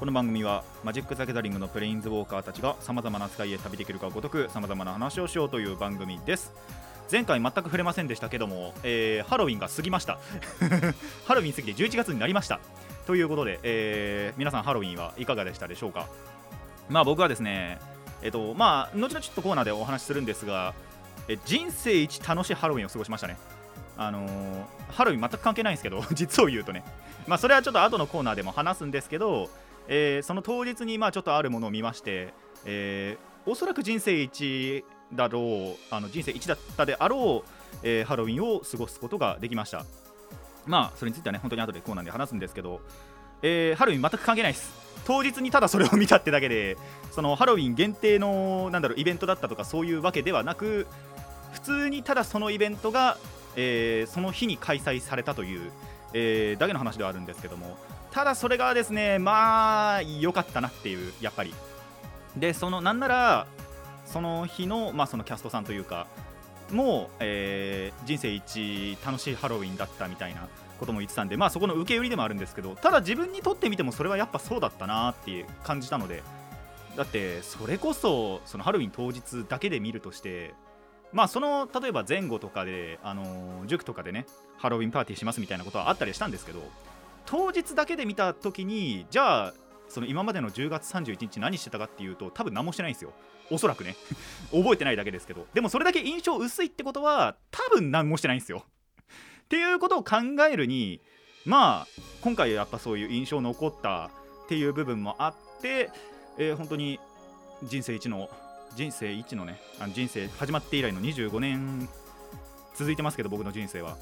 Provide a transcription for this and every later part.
この番組はマジック・ザ・ギャザリングのプレインズウォーカーたちがさまざまな使いへ旅できるかごとくさまざまな話をしようという番組です。前回全く触れませんでしたけども、えーハロウィンが過ぎました。ハロウィン過ぎて11月になりました。ということで、えー皆さんハロウィンはいかがでしたでしょうか？まあ僕はですねえっとまあ後々ちょっとコーナーでお話しするんですがえ人生一楽しいハロウィンを過ごしましたね。あのーハロウィン全く関係ないんですけど 実を言うとね。まあそれはちょっと後のコーナーでも話すんですけど、えーその当日にまあちょっとあるものを見まして、えーおそらく人生一だろうあの人生一だったであろう、えーハロウィンを過ごすことができました。まあそれについてはね本当に後でコーナーで話すんですけど、えーハロウィン全く関係ないです。当日にただそれを見たってだけでそのハロウィン限定のなんだろうイベントだったとかそういうわけではなく普通にただそのイベントが、えーその日に開催されたという、えーだけの話ではあるんですけどもただそれがですねまあ良かったなっていうやっぱり。でそのなんならその日の,、まあそのキャストさんというかもう、えー人生一楽しいハロウィンだったみたいなことも言ってたんでまあそこの受け売りでもあるんですけどただ自分にとってみてもそれはやっぱそうだったなっていう感じたので。だってそれこそそのハロウィン当日だけで見るとしてまあその例えば前後とかで、あのー塾とかでねハロウィンパーティーしますみたいなことはあったりしたんですけど当日だけで見た時にじゃあその今までの10月31日何してたかっていうと多分何もしてないんですよ。おそらくね。覚えてないだけですけど。でもそれだけ印象薄いってことは多分何もしてないんですよ。っていうことを考えるにまあ今回やっぱそういう印象残ったっていう部分もあって、えー本当に人生一の人生一のねあの人生始まって以来の25年続いてますけど僕の人生は、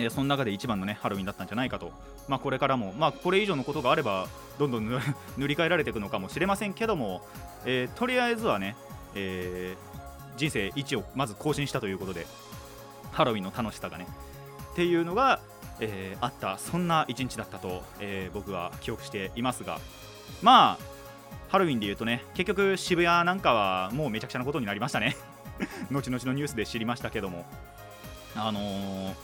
えーその中で一番のねハロウィンだったんじゃないかと。まあこれからもまあこれ以上のことがあればどんどん塗 り替えられていくのかもしれませんけども、えーとりあえずはね、えー人生一をまず更新したということでハロウィンの楽しさがねっていうのが、えあったそんな一日だったと、え僕は記憶していますが。まあハロウィンで言うとね結局渋谷なんかはもうめちゃくちゃなことになりましたね。後々のニュースで知りましたけども。あのー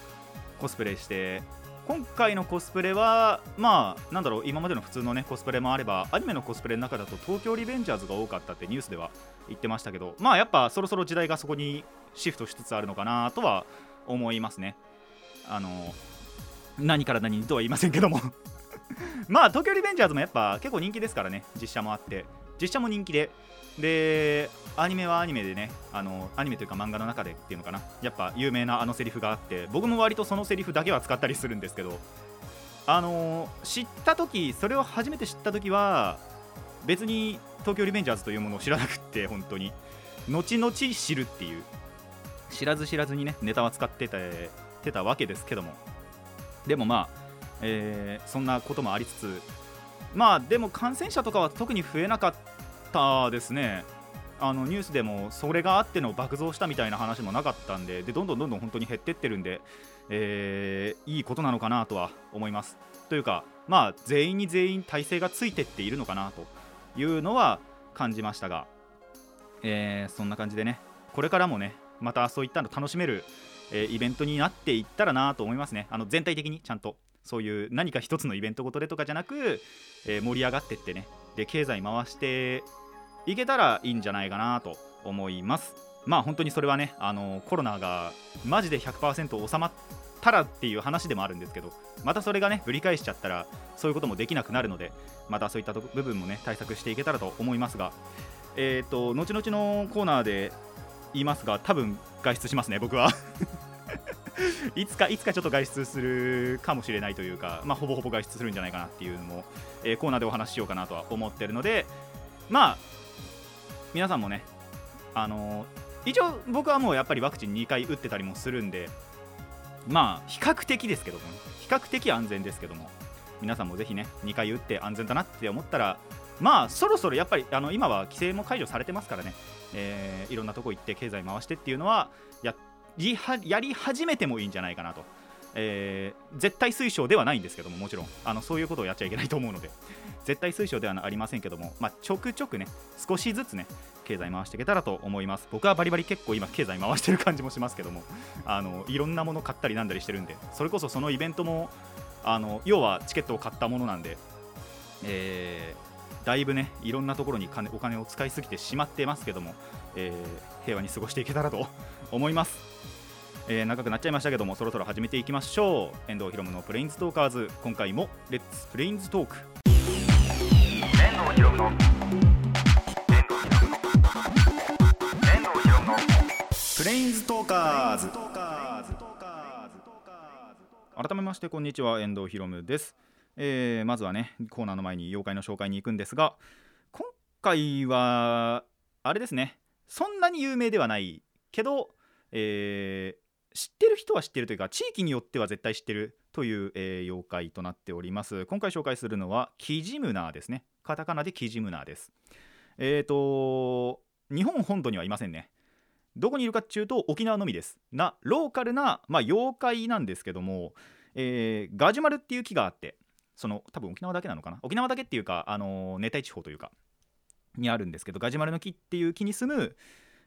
コスプレして今回のコスプレはまあなんだろう今までの普通のねコスプレもあればアニメのコスプレの中だと東京リベンジャーズが多かったってニュースでは言ってましたけどまあやっぱそろそろ時代がそこにシフトしつつあるのかなとは思いますね。あの何から何にとは言いませんけども。まあ東京リベンジャーズもやっぱ結構人気ですからね実写もあって。実写も人気で。でアニメはアニメでねあのアニメというか漫画の中でっていうのかな。やっぱ有名なあのセリフがあって僕も割とそのセリフだけは使ったりするんですけど。あの知った時それを初めて知った時は別に東京リベンジャーズというものを知らなくって本当に。後々知るっていう。知らず知らずにねネタは使ってててたわけですけども。でもまあ、えーそんなこともありつつまあでも感染者とかは特に増えなかったですね。あのニュースでもそれがあっての爆増したみたいな話もなかったんででどんどんどんどん本当に減ってってるんで、えーいいことなのかなとは思います。というかまあ全員に全員体制がついてっているのかなというのは感じましたが、えーそんな感じでねこれからもねまたそういったの楽しめる、えーイベントになっていったらなと思いますね。あの全体的にちゃんとそういう何か一つのイベントごとでとかじゃなく、えー盛り上がってってね。で経済回していけたらいいんじゃないかなと思います。まあ本当にそれはねあのコロナがマジで100%収まったらっていう話でもあるんですけどまたそれがねぶり返しちゃったらそういうこともできなくなるのでまたそういった部分もね対策していけたらと思いますがえっ、と後々のコーナーで言いますが多分外出しますね僕は。いつかいつかちょっと外出するかもしれないというか、まあ、ほぼほぼ外出するんじゃないかなっていうのも、えーコーナーでお話ししようかなとは思ってるのでまあ皆さんもねあのー一応僕はもうやっぱりワクチン2回打ってたりもするんでまあ比較的ですけども比較的安全ですけども皆さんもぜひね2回打って安全だなって思ったらまあそろそろやっぱりあの今は規制も解除されてますからね、えー、いろんなとこ行って経済回してっていうのはやりはやり始めてもいいんじゃないかなと、えー、絶対推奨ではないんですけどももちろん。あのそういうことをやっちゃいけないと思うので。絶対推奨ではありませんけども、まあ、ちょくちょくね少しずつね経済回していけたらと思います。僕はバリバリ結構今経済回してる感じもしますけどもあのいろんなもの買ったりなんだりしてるんでそれこそそのイベントもあの要はチケットを買ったものなんで、えー、だいぶねいろんなところに金お金を使いすぎてしまってますけども、えー、平和に過ごしていけたらと思います、えー、長くなっちゃいましたけどもそろそろ始めていきましょう。遠藤ひろむのプレインズトーカーズ。今回もレッツプレインズトーク遠藤ひろむのプレインズトーカーズ。改めましてこんにちは。遠藤ひろむです、えー、まずはねコーナーの前に妖怪の紹介に行くんですが今回はあれですね。そんなに有名ではないけど、えー、知ってる人は知ってるというか地域によっては絶対知ってるという、えー、妖怪となっております。今回紹介するのはキジムナーですね。カタカナでキジムナーです。えっ、ー、と日本本土にはいませんね。どこにいるかっていうと沖縄のみです。なローカルな、まあ、妖怪なんですけども、えー、ガジュマルっていう木があってその多分沖縄だけなのかな？沖縄だけっていうか、あのー、熱帯地方というかにあるんですけどガジュマルの木っていう木に住む、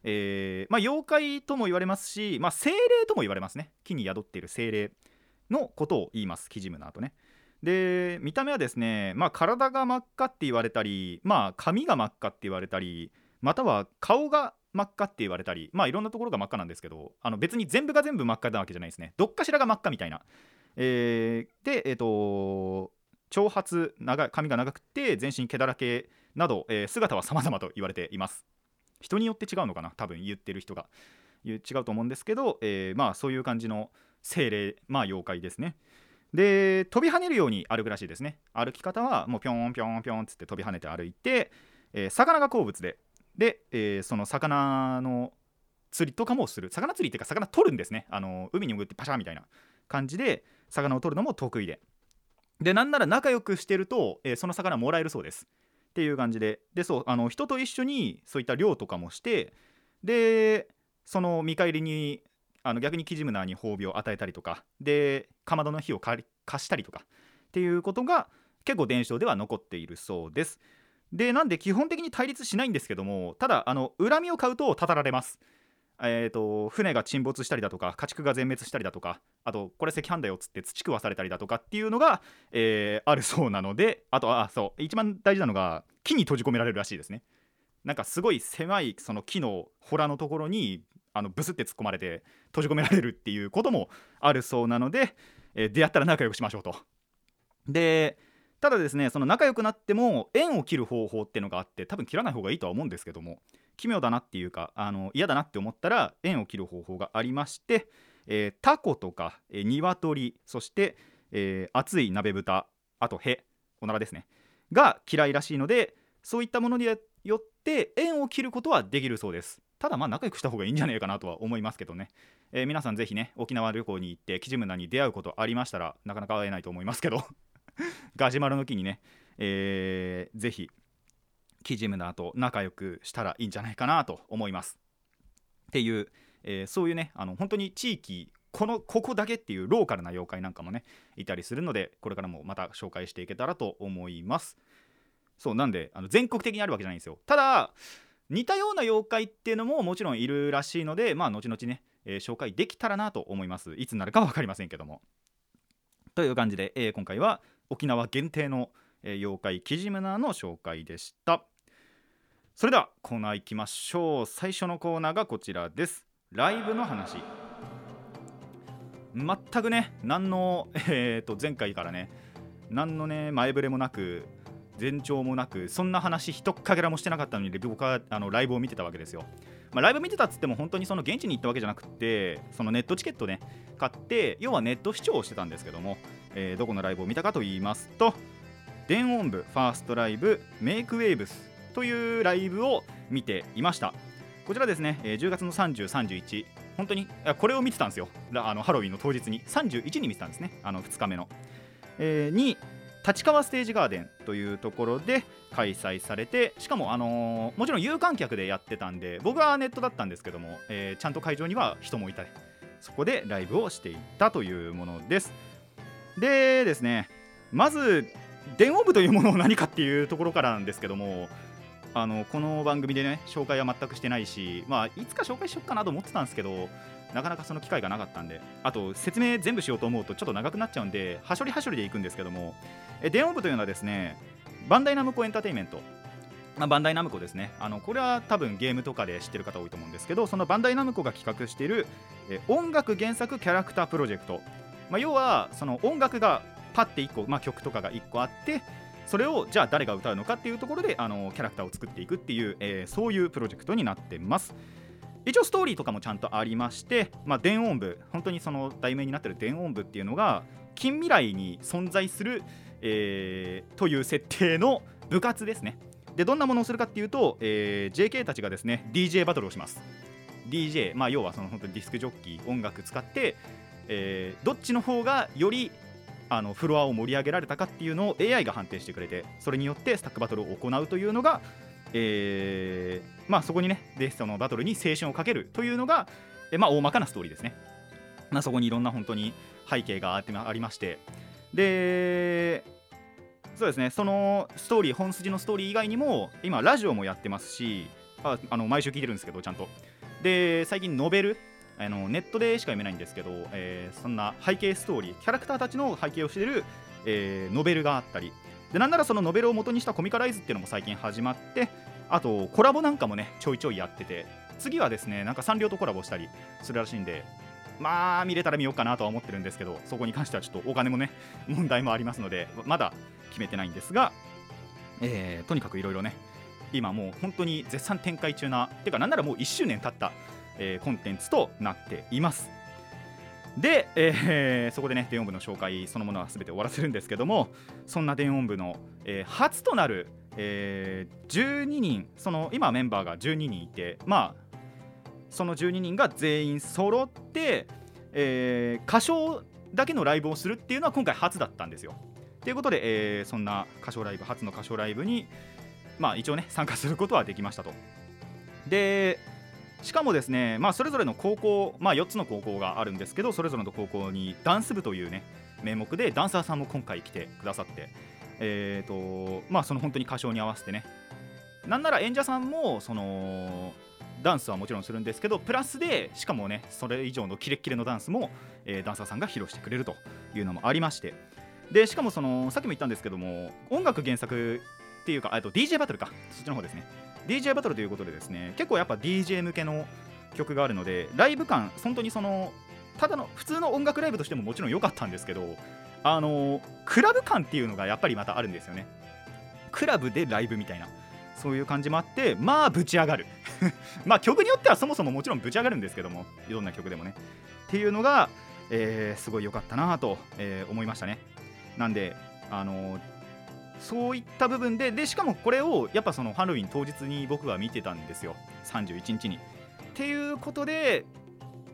えーまあ、妖怪とも言われますし、まあ、精霊とも言われますね。木に宿っている精霊のことを言いますキジムナーとね。で見た目はですね、まあ、体が真っ赤って言われたり、まあ、髪が真っ赤って言われたりまたは顔が真っ赤って言われたりまあいろんなところが真っ赤なんですけどあの別に全部が全部真っ赤なわけじゃないですね。どっかしらが真っ赤みたいな、えー、でえっ、ー、と長髪長髪が長くて全身毛だらけなど、えー、姿は様々と言われています。人によって違うのかな？多分言ってる人が。違うと思うんですけど、えー、まあそういう感じの精霊まあ妖怪ですね。で飛び跳ねるように歩くらしいですね。歩き方はもうぴょんぴょんぴょんつって飛び跳ねて歩いて、えー、魚が好物で。で、えー、その魚の釣りとかもする。魚釣りっていうか魚取るんですね。あの海に潜ってパシャみたいな感じで魚を取るのも得意で。でなんなら仲良くしてると、えー、その魚もらえるそうです。っていう感じで。でそうあの人と一緒にそういった漁とかもしてでその見返りにあの逆にキジムナーに褒美を与えたりとかでかまどの火を貸したりとかっていうことが結構伝承では残っているそうです。でなんで基本的に対立しないんですけどもただあの恨みを買うとたたられます。えーと、船が沈没したりだとか家畜が全滅したりだとかあとこれ赤飯だよっつって土食わされたりだとかっていうのが、えー、あるそうなのであとあそう一番大事なのが木に閉じ込められるらしいですね。なんかすごい狭いその木の洞のところにあのブスって突っ込まれて閉じ込められるっていうこともあるそうなので、えー、出会ったら仲良くしましょうと。でただですねその仲良くなっても縁を切る方法っていうのがあって多分切らない方がいいとは思うんですけども奇妙だなっていうかあの嫌だなって思ったら縁を切る方法がありまして、えー、タコとか、えー、鶏そして、えー、熱い鍋豚あとへおならですねが嫌いらしいのでそういったものによって縁を切ることはできるそうです。ただまあ仲良くした方がいいんじゃないかなとは思いますけどね、えー、皆さんぜひね沖縄旅行に行ってキジムナに出会うことありましたらなかなか会えないと思いますけど。ガジュマルの木にね、えー、ぜひキジムナーと仲良くしたらいいんじゃないかなと思います。っていう、えー、そういうねあの本当に地域このここだけっていうローカルな妖怪なんかもねいたりするのでこれからもまた紹介していけたらと思います。そうなんであの全国的にあるわけじゃないんですよ。ただ似たような妖怪っていうのももちろんいるらしいのでまあ後々ね、えー、紹介できたらなと思いますいつになるか分かりませんけどもという感じで、えー、今回は沖縄限定の、えー、妖怪キジムナーの紹介でした。それではコーナー行きましょう。最初のコーナーがこちらです。ライブの話。全くね何の、えー、と前回からね何のね前触れもなく前兆もなくそんな話一かけらもしてなかったのに僕はあのライブを見てたわけですよ、まあ、ライブ見てたっつっても本当にその現地に行ったわけじゃなくてそのネットチケットね買って要はネット視聴をしてたんですけどもえー、どこのライブを見たかと言いますと電音部ファーストライブ Make Wavesというライブを見ていました。こちらですね、え、10月の30、31本当にこれを見てたんですよ。あのハロウィンの当日に。31に見てたんですね。あの2日目の、えー、に、立川ステージガーデンというところで開催されてしかも、あのー、もちろん有観客でやってたんで僕はネットだったんですけども、えー、ちゃんと会場には人もいたそこでライブをしていったというものです。でですねまず電音部というものを何かっていうところからなんですけどもあのこの番組でね紹介は全くしてないし、まあ、いつか紹介しようかなと思ってたんですけどなかなかその機会がなかったんであと説明全部しようと思うとちょっと長くなっちゃうんではしょりはしょりでいくんですけどもえ電音部というのはですねバンダイナムコエンターテインメント。まあ、バンダイナムコですね。あのこれは多分ゲームとかで知ってる方多いと思うんですけどそのバンダイナムコが企画しているえ音楽原作キャラクタープロジェクト、まあ、要はその音楽がパッて1個、まあ、曲とかが1個あってそれをじゃあ誰が歌うのかっていうところであのキャラクターを作っていくっていう、えー、そういうプロジェクトになってます。一応ストーリーとかもちゃんとありまして、まあ、電音部本当にその題名になってる電音部っていうのが近未来に存在する、えー、という設定の部活ですね。でどんなものをするかっていうと、えー、JK たちがですね DJ バトルをします。DJ、まあ、要はその本当にディスクジョッキー音楽使って、えー、どっちの方がよりあのフロアを盛り上げられたかっていうのを AI が判定してくれてそれによってスタックバトルを行うというのが、えー、まあ、そこにねでそのバトルに青春をかけるというのが、えまあ、大まかなストーリーですね、まあ、そこにいろんな本当に背景があってありまして。でそうですねそのストーリー本筋のストーリー以外にも今ラジオもやってますしああの毎週聞いてるんですけどちゃんと。で最近ノベルあのネットでしか読めないんですけど、えー、そんな背景ストーリーキャラクターたちの背景をしている、えー、ノベルがあったり。でなんならそのノベルを元にしたコミカライズっていうのも最近始まってあとコラボなんかもねちょいちょいやってて。次はですねなんかサンリオとコラボしたりするらしいんでまあ見れたら見ようかなとは思ってるんですけどそこに関してはちょっとお金もね 問題もありますのでまだ決めてないんですが、えー、とにかくいろいろね今もう本当に絶賛展開中なてかなんならもう1周年経ったえー、コンテンツとなっていますで、えー、そこでね電音部の紹介そのものは全て終わらせるんですけどもそんな電音部の、えー、初となる、えー、12人その今メンバーが12人いてまあその12人が全員揃って、えー、歌唱だけのライブをするっていうのは今回初だったんですよ。ということで、えー、そんな歌唱ライブ初の歌唱ライブにまあ一応ね参加することはできましたと。でしかもですね、まあ、それぞれの高校、まあ、4つの高校があるんですけどそれぞれの高校にダンス部というね名目でダンサーさんも今回来てくださって、えーとまあ、その本当に歌唱に合わせてね。なんなら演者さんもそのダンスはもちろんするんですけどプラスでしかもねそれ以上のキレッキレのダンスも、えー、ダンサーさんが披露してくれるというのもありまして。でしかもそのさっきも言ったんですけども音楽原作っていうかと DJ バトルか。そっちの方ですね。DJ バトルということでですね結構やっぱ DJ 向けの曲があるのでライブ感本当にそのただの普通の音楽ライブとしてももちろん良かったんですけどあのクラブ感っていうのがやっぱりまたあるんですよね。クラブでライブみたいなそういう感じもあってまあぶち上がる。まあ曲によってはそもそももちろんぶち上がるんですけどもいろんな曲でもね。っていうのが、えー、すごい良かったなと、えー、思いましたね。なんであのそういった部分ででしかもこれをやっぱそのハロウィン当日に僕は見てたんですよ31日に。っていうことで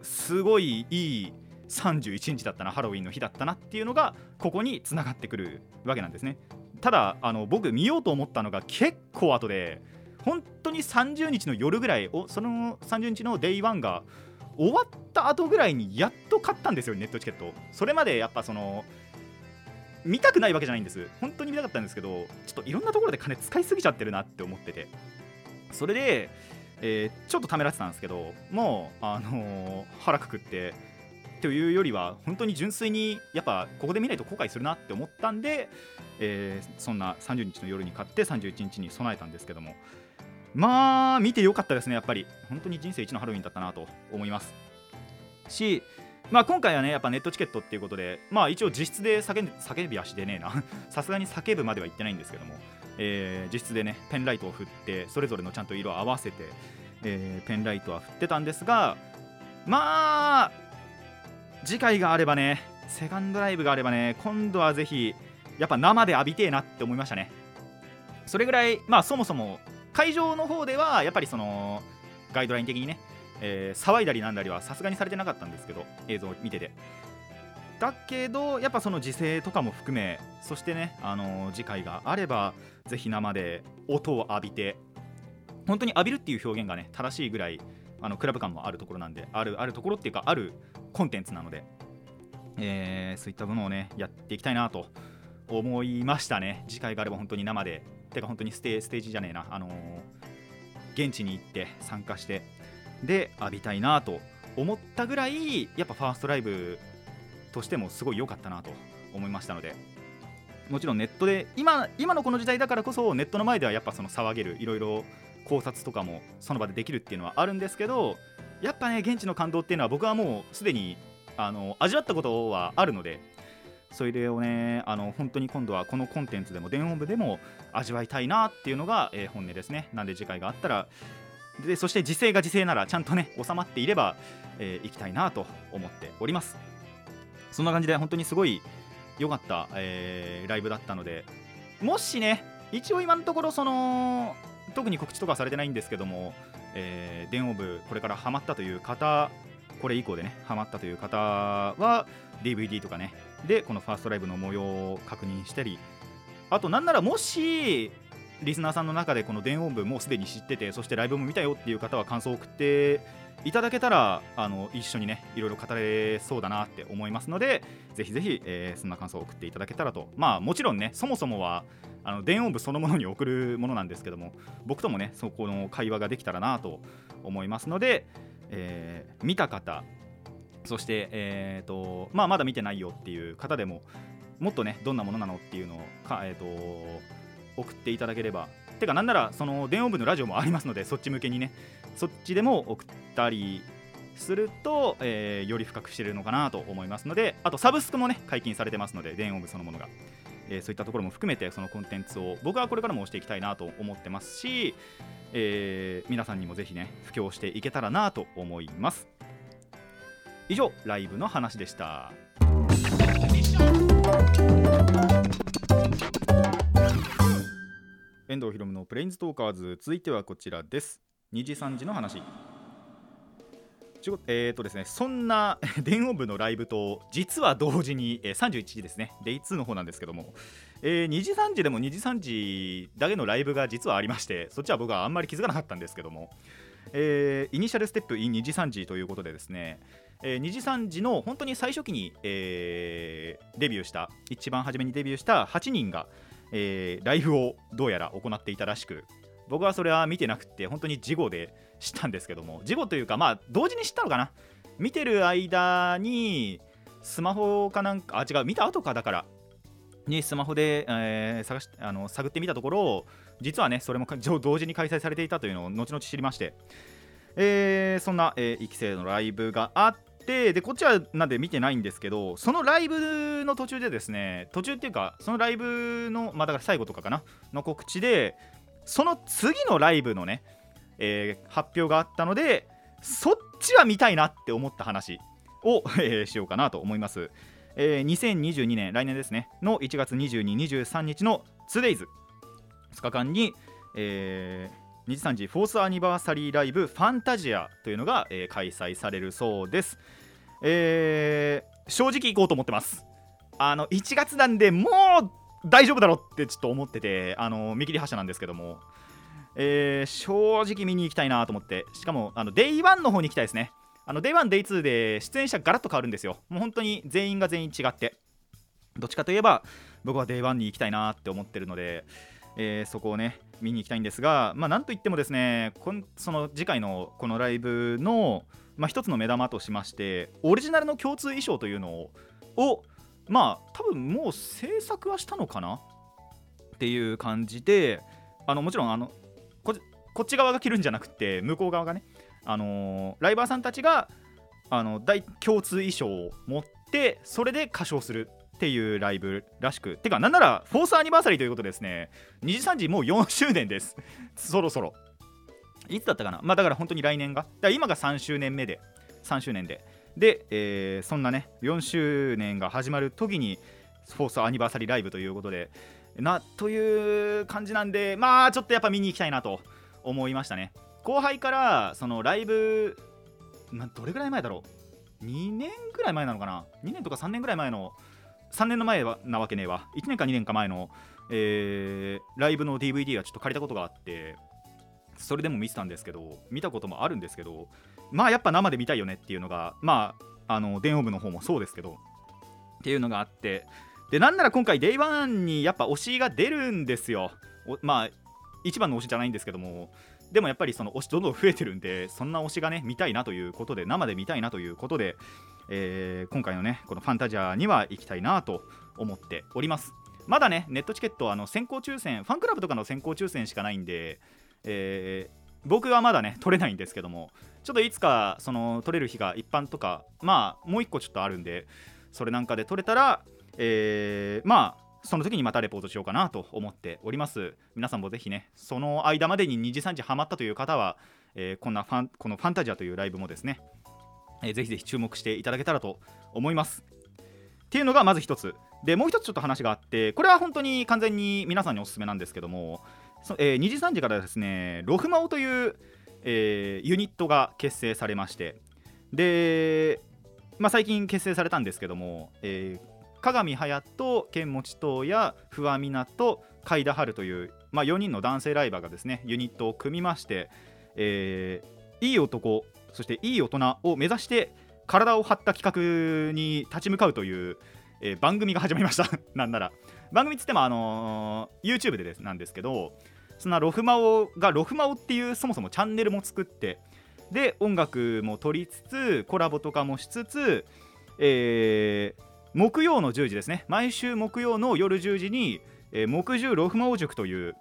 すごいいい31日だったなハロウィンの日だったなっていうのがここにつながってくるわけなんですね。ただあの僕見ようと思ったのが結構後で本当に30日の夜ぐらいおその30日のデイ1が終わった後ぐらいにやっと買ったんですよネットチケットそれまでやっぱその見たくないわけじゃないんです。本当に見たかったんですけどちょっといろんなところで金使いすぎちゃってるなって思ってて。それで、えー、ちょっとためらってたんですけどもう、あのー、腹くくってというよりは本当に純粋にやっぱここで見ないと後悔するなって思ったんで、えー、そんな30日の夜に買って31日に備えたんですけども。まあ見てよかったですねやっぱり。本当に人生一のハロウィンだったなと思います。しまあ、今回はねやっぱネットチケットっていうことで、まあ、一応実質で叫ん叫びはしてねえな。さすがに叫ぶまでは言ってないんですけども、えー、実質でねペンライトを振ってそれぞれのちゃんと色を合わせて、えー、ペンライトは振ってたんですがまあ次回があればねセカンドライブがあればね今度はぜひやっぱ生で浴びてえなって思いましたね。それぐらいまあそもそも会場の方ではやっぱりそのガイドライン的にねえー、騒いだりなんだりはさすがにされてなかったんですけど映像を見てて。だけどやっぱその時勢とかも含めそしてね、あの次回があればぜひ生で音を浴びて本当に浴びるっていう表現がね正しいぐらいあのクラブ感もあるところなんであるあるところっていうかあるコンテンツなので、えー、そういったものをねやっていきたいなと思いましたね。次回があれば本当に生で。てか本当にステステージじゃねえな。あのー、現地に行って参加してで浴びたいなと思ったぐらいやっぱファーストライブとしてもすごい良かったなと思いましたのでもちろんネットで今今のこの時代だからこそネットの前ではやっぱその騒げるいろいろ考察とかもその場でできるっていうのはあるんですけどやっぱね現地の感動っていうのは僕はもうすでにあの味わったことはあるのでそれをねあの本当に今度はこのコンテンツでも電音部でも味わいたいなっていうのが、えー、本音ですね。なんで次回があったらでそして時勢が時勢ならちゃんとね収まっていれば、えー、行きたいなと思っております。そんな感じで本当にすごい良かった、えー、ライブだったのでもしね一応今のところその特に告知とかされてないんですけども、えー、電王部これからハマったという方これ以降でねハマったという方は DVD とかねでこのファーストライブの模様を確認したりあとなんならもしリスナーさんの中でこの電音部もうすでに知っててそしてライブも見たよっていう方は感想を送っていただけたらあの一緒にねいろいろ語れそうだなって思いますのでぜひぜひ、えー、そんな感想を送っていただけたらと。まあもちろんねそもそもはあの電音部そのものに送るものなんですけども僕ともねそこの会話ができたらなと思いますので、えー、見た方そして、えーとまあ、まだ見てないよっていう方でももっとねどんなものなのっていうのをか、えーと送っていただければ。てかなんならその電音部のラジオもありますのでそっち向けにね。そっちでも送ったりすると、えー、より深く知れるのかなと思いますのであとサブスクもね解禁されてますので電音部そのものが、えー、そういったところも含めてそのコンテンツを僕はこれからも押していきたいなと思ってますし、えー、皆さんにもぜひね布教していけたらなと思います。以上ライブの話でした。遠藤ひろむのプレインズトーカーズ。続いてはこちらです。2時3時の話。えーとですね、そんな 電音部のライブと実は同時に、えー、31時ですね、デイ2の方なんですけども、えー、2時3時でも2時3時だけのライブが実はありまして、そっちは僕はあんまり気づかなかったんですけども、えー、イニシャルステップ in 2時3時ということでですね、えー、2時3時の本当に最初期に、えー、デビューした一番初めにデビューした8人が、えー、ライブをどうやら行っていたらしく僕はそれは見てなくて本当に事後で知ったんですけども事後というかまあ同時に知ったのかな。見てる間にスマホかなんかあ違う見た後かだからにスマホで、えー、探しあの探ってみたところ実はねそれも同時に開催されていたというのを後々知りまして、えー、そんな、えー、育成のライブがあってでこっちはなんで見てないんですけどそのライブの途中でですね途中っていうかそのライブのまあだから最後とかかなの告知でその次のライブのね、えー、発表があったのでそっちは見たいなって思った話を、しようかなと思います、えー、2022年来年ですねの1月22、23日の 2days2 日間に、えー、23時フォースアニバーサリーライブファンタジアというのが、えー、開催されるそうです、えー、正直行こうと思ってます。あの1月なんでもう大丈夫だろってちょっと思っててあの見切り発車なんですけども、えー、正直見に行きたいなと思って。しかもあの Day1 の方に行きたいですね。あの Day1、Day2 で出演者ガラッと変わるんですよ。もう本当に全員が全員違って。どっちかといえば僕は Day1 に行きたいなって思ってるので、えー、そこをね見に行きたいんですが、まあ、なんといってもですねこんその次回のこのライブの、まあ、一つの目玉としましてオリジナルの共通衣装というのをまあ多分もう制作はしたのかな？っていう感じであのもちろんあのこっち側が着るんじゃなくて向こう側がね、あの、ライバーさんたちがあの大共通衣装を持ってそれで歌唱する。っていうライブらしくてかなんならフォースアニバーサリーということですね。2時3時もう4周年です。そろそろ。いつだったかな？まあだから本当に来年が？だから今が3周年目で。3周年で。で、えー、そんなね4周年が始まる時にフォースアニバーサリーライブということで。なという感じなんでまあちょっとやっぱ見に行きたいなと思いましたね。後輩からそのライブ、まどれぐらい前だろう？2年ぐらい前なのかな？2年とか3年ぐらい前の3年の前はなわけねえわ。1年か2年か前の、えー、ライブの DVD はちょっと借りたことがあってそれでも見てたんですけど見たこともあるんですけどまあやっぱ生で見たいよねっていうのがまああの電王部の方もそうですけどっていうのがあってでなんなら今回 Day1 にやっぱ推しが出るんですよ。まあ一番の推しじゃないんですけどもでもやっぱりその推しどんどん増えてるんでそんな推しがね見たいなということで生で見たいなということで、えー、今回のねこのファンタジアには行きたいなと思っております。まだねネットチケットあの先行抽選ファンクラブとかの先行抽選しかないんで、えー、僕はまだね取れないんですけどもちょっといつかその取れる日が一般とかまあもう1個ちょっとあるんでそれなんかで取れたら、えー、まあその時にまたレポートしようかなと思っております。皆さんもぜひねその間までに2時3時ハマったという方は、えー、こんなファンこのファンタジアというライブもですね、えー、ぜひぜひ注目していただけたらと思います。っていうのがまず一つ。でもう一つちょっと話があってこれは本当に完全に皆さんにおすすめなんですけどもえー、2時3時からですねロフマオという、えー、ユニットが結成されましてで、まあ、最近結成されたんですけども、えー、鏡隼人、剣持東や不破湊、海田春という、まあ、4人の男性ライバーがですねユニットを組みまして、えー、いい男、そしていい大人を目指して体を張った企画に立ち向かうという、えー、番組が始まりました。なんなら。番組っつっても、あのー、YouTube でです。なんですけどそんなロフマオがロフマオっていうそもそもチャンネルも作ってで音楽も撮りつつコラボとかもしつつ、えー、木曜の10時ですね。毎週木曜の夜10時に、えー、木10ロフマオ塾という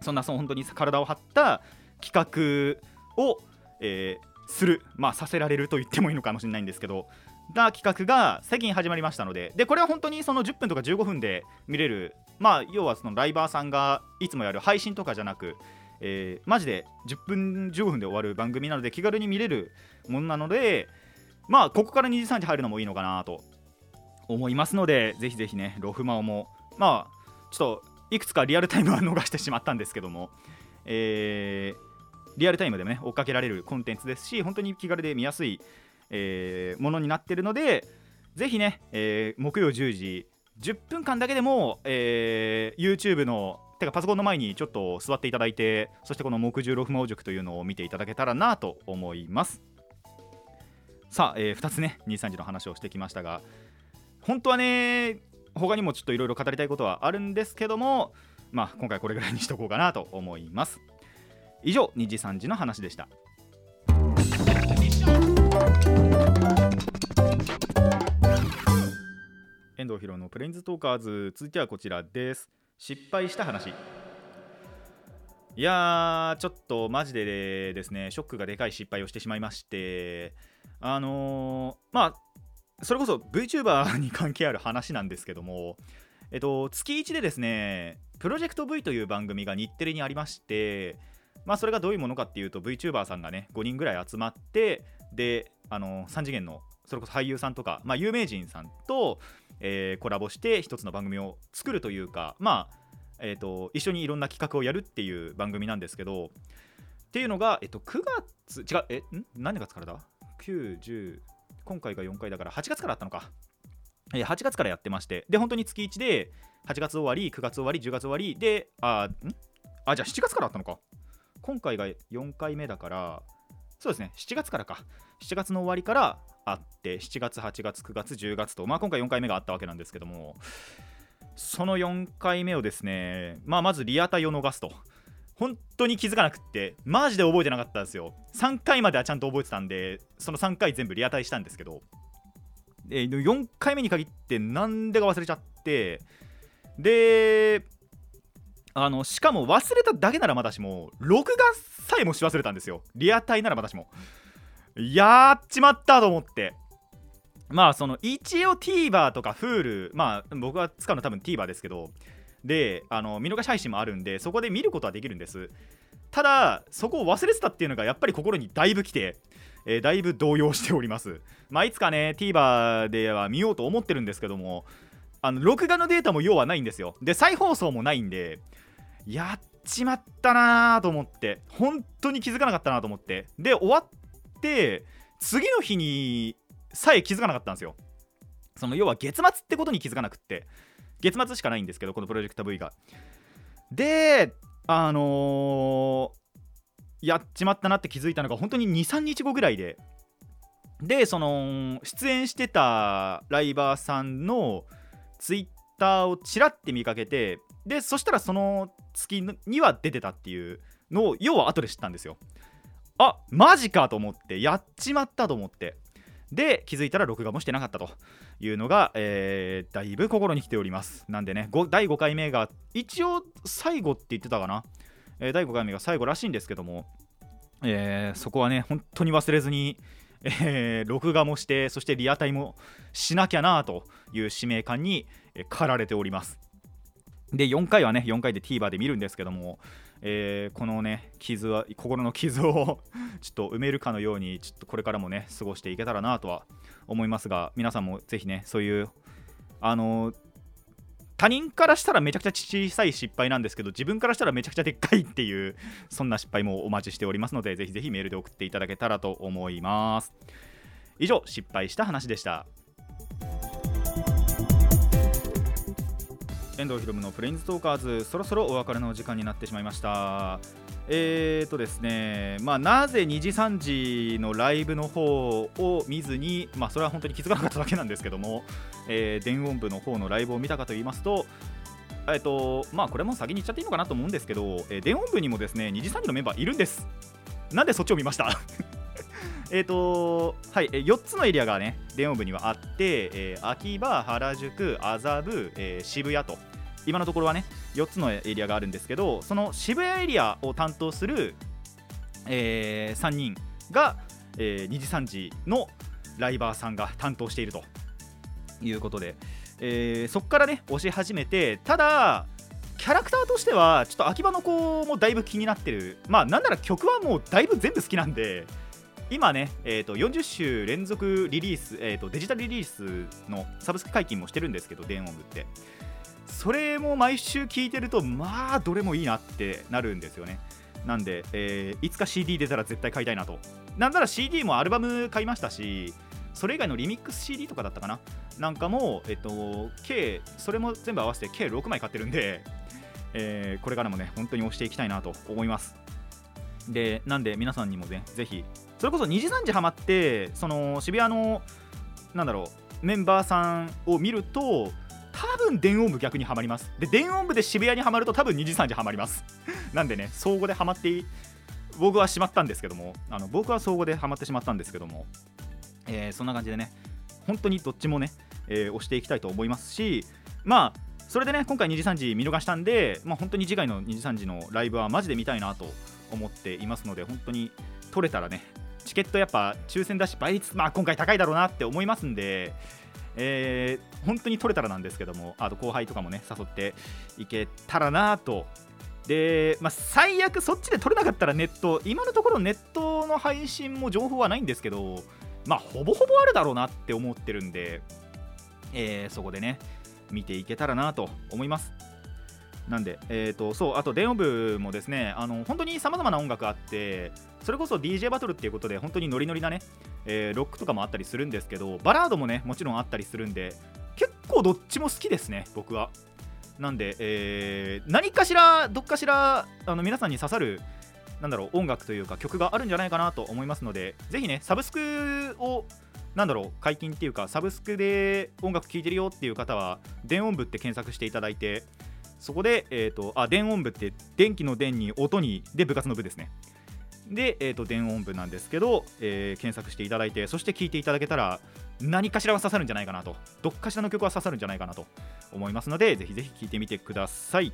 そんなその本当に体を張った企画を、えー、する。まあさせられると言ってもいいのかもしれないんですけど。な企画が最近始まりましたので。でこれは本当にその10分とか15分で見れる。まあ要はそのライバーさんがいつもやる配信とかじゃなくえー、マジで10分15分で終わる番組なので気軽に見れるものなのでまあここから2時3時入るのもいいのかなと思いますのでぜひぜひねロフマオもまあちょっといくつかリアルタイムは逃してしまったんですけども、えー、リアルタイムでもね追っかけられるコンテンツですし本当に気軽で見やすい、えー、ものになってるのでぜひね、えー、木曜10時10分間だけでも、えー、YouTube のてかパソコンの前にちょっと座っていただいてそしてこの木10ロフマオ塾というのを見ていただけたらなと思います。さあ、えー、2つね23時の話をしてきましたが本当はね他にもちょっといろいろ語りたいことはあるんですけどもまあ今回これぐらいにしとこうかなと思います。以上2時3時の話でした。遠藤博のプレインズトーカーズ続いてはこちらです。失敗した話。いやーちょっとマジでですねショックがでかい失敗をしてしまいまして。あのー、まあそれこそ VTuber に関係ある話なんですけども、えっと、月1でですね、プロジェクト V という番組が日テレにありまして、まあ、それがどういうものかっていうと VTuber さんがね5人ぐらい集まってであの3次元のそれこそ俳優さんとか、まあ、有名人さんと、えー、コラボして一つの番組を作るというかまあえーと、一緒にいろんな企画をやるっていう番組なんですけどっていうのが、えっと、9月違うえん？何月からだ ?9、10今回が4回だから8月からあったのか。え8月からやってまして、で、本当に月1で、8月終わり、9月終わり、10月終わりで、あ、ん？あ、じゃあ7月からあったのか。今回が4回目だから、そうですね、7月からか。7月の終わりからあって、7月、8月、9月、10月と、まあ今回4回目があったわけなんですけども、その4回目をですね、まあまずリアタイを逃すと。本当に気づかなくってマジで覚えてなかったんですよ3回まではちゃんと覚えてたんでその3回全部リアタイしたんですけど、え4回目に限ってなんでか忘れちゃってであのしかも忘れただけならまだしも録画さえもし忘れたんですよ。リアタイならまだしも。やっちまったと思って。まあその一応 TVer とか Hulu まあ僕が使うのは多分 TVer ですけど。であの見逃し配信もあるんでそこで見ることはできるんです。ただそこを忘れてたっていうのがやっぱり心にだいぶ来て、えー、だいぶ動揺しております。まあいつかね TVer では見ようと思ってるんですけどもあの録画のデータも要はないんですよ。で再放送もないんでやっちまったなーと思って本当に気づかなかったなと思って。で終わって次の日にさえ気づかなかったんですよ。その要は月末ってことに気づかなくって月末しかないんですけどこのプロジェクト V が。であのー、やっちまったなって気づいたのが本当に23日後ぐらいで。でその出演してたライバーさんのツイッターをちらって見かけてでそしたらその月には出てたっていうのを要は後で知ったんですよ。あマジかと思ってやっちまったと思って。で気づいたら録画もしてなかったというのが、えー、だいぶ心に来ております。なんでね第5回目が一応最後って言ってたかな、えー、第5回目が最後らしいんですけども、えー、そこはね本当に忘れずにえー、録画もしてそしてリアタイもしなきゃなという使命感に駆られております。で4回はね4回で TVer で見るんですけどもえー、このね傷は心の傷を ちょっと埋めるかのようにちょっとこれからもね過ごしていけたらなとは思いますが皆さんもぜひねそういうあの他人からしたらめちゃくちゃ小さい失敗なんですけど自分からしたらめちゃくちゃでっかいっていうそんな失敗もお待ちしておりますのでぜひぜひメールで送っていただけたらと思います。以上失敗した話でした。遠藤ひろむのプレインズトーカーズそろそろお別れの時間になってしまいました。えーとですねまあ、なぜ2時3時のライブの方を見ずに、まあ、それは本当に気づかなかっただけなんですけども、えー、電音部の方のライブを見たかと言いますと、えーとまあ、これも先に言っちゃっていいのかなと思うんですけど、えー、電音部にもですね2時3時のメンバーいるんです。なんでそっちを見ました？えっと、はい、4つのエリアがね、電音部にはあって、えー、秋葉、原宿、麻布、えー、渋谷と、今のところはね4つのエリアがあるんですけどその渋谷エリアを担当する、えー、3人が、えー、2時3時のライバーさんが担当しているということで、えー、そこからね押し始めてただキャラクターとしてはちょっと秋葉の子もだいぶ気になってるまあなんなら曲はもうだいぶ全部好きなんで今ね、えーと、40週連続リリース、えーと、デジタルリリースのサブスク解禁もしてるんですけど、電音部って。それも毎週聞いてるとまあどれもいいなってなるんですよね。なんで、えー、いつか CD 出たら絶対買いたいなと。なんなら CD もアルバム買いましたしそれ以外のリミックス CD とかだったかな。なんかも、えっと、計それも全部合わせて計6枚買ってるんで、えー、これからもね本当に押していきたいなと思います。でなんで皆さんにもねぜひそれこそ2時3時ハマってその渋谷のなんだろうメンバーさんを見ると多分電音部逆にはまります。で電音部で渋谷にはまると多分2時3時はまります。なんでね相互ではまって僕はしまったんですけどもあの僕は相互ではまってしまったんですけども、えー、そんな感じでね本当にどっちもね、えー、押していきたいと思いますしまあそれでね今回2時3時見逃したんで、まあ、本当に次回の2時3時のライブはマジで見たいなと思っていますので本当に取れたらねチケットやっぱ抽選だし倍率まあ今回高いだろうなって思いますんでえー、本当に取れたらなんですけどもあと後輩とかもね誘っていけたらなと。で、まあ、最悪そっちで取れなかったらネット今のところネットの配信も情報はないんですけどまあほぼほぼあるだろうなって思ってるんで、えー、そこでね見ていけたらなと思います。なんで、えーと、そうあと電音部もですねあの本当にさまざまな音楽あってそれこそ DJ バトルっていうことで本当にノリノリなね、えー、ロックとかもあったりするんですけどバラードもねもちろんあったりするんで結構どっちも好きですね僕は。なんで、えー、何かしらどっかしらあの皆さんに刺さるなんだろう音楽というか曲があるんじゃないかなと思いますのでぜひねサブスクをなんだろう解禁っていうかサブスクで音楽聴いてるよっていう方は電音部って検索していただいてそこで、えーと、あ電音部って電気の電に音にで部活の部ですね。で、えーと、電音部なんですけど、えー、検索していただいてそして聴いていただけたら何かしらは刺さるんじゃないかなと。どっかしらの曲は刺さるんじゃないかなと思いますのでぜひぜひ聴いてみてください。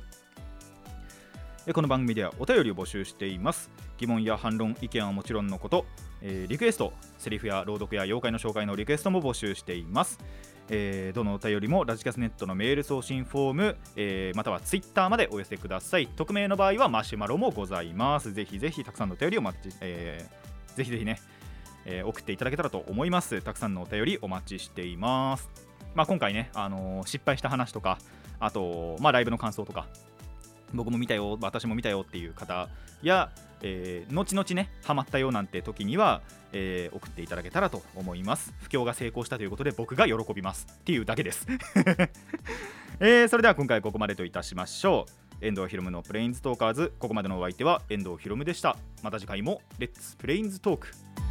この番組ではお便りを募集しています。疑問や反論意見はもちろんのこと、えー、リクエストセリフや朗読や妖怪の紹介のリクエストも募集しています。えー、どのお便りもラジキャスネットのメール送信フォーム、えー、またはツイッターまでお寄せください。匿名の場合はマシュマロもございます。ぜひぜひたくさんのお便りを待ち、えー、ぜひぜひね、えー、送っていただけたらと思います。たくさんのお便りお待ちしています。まあ今回ね、あのー、失敗した話とかあと、まあ、ライブの感想とか僕も見たよ私も見たよっていう方や、えー、後々ねハマったよなんて時には、えー、送っていただけたらと思います。布教が成功したということで僕が喜びますっていうだけです。えー、それでは今回ここまでといたしましょう。遠藤ひろむのプレインズトーカーズ。ここまでのお相手は遠藤ひろむでした。また次回もレッツプレインズトーク。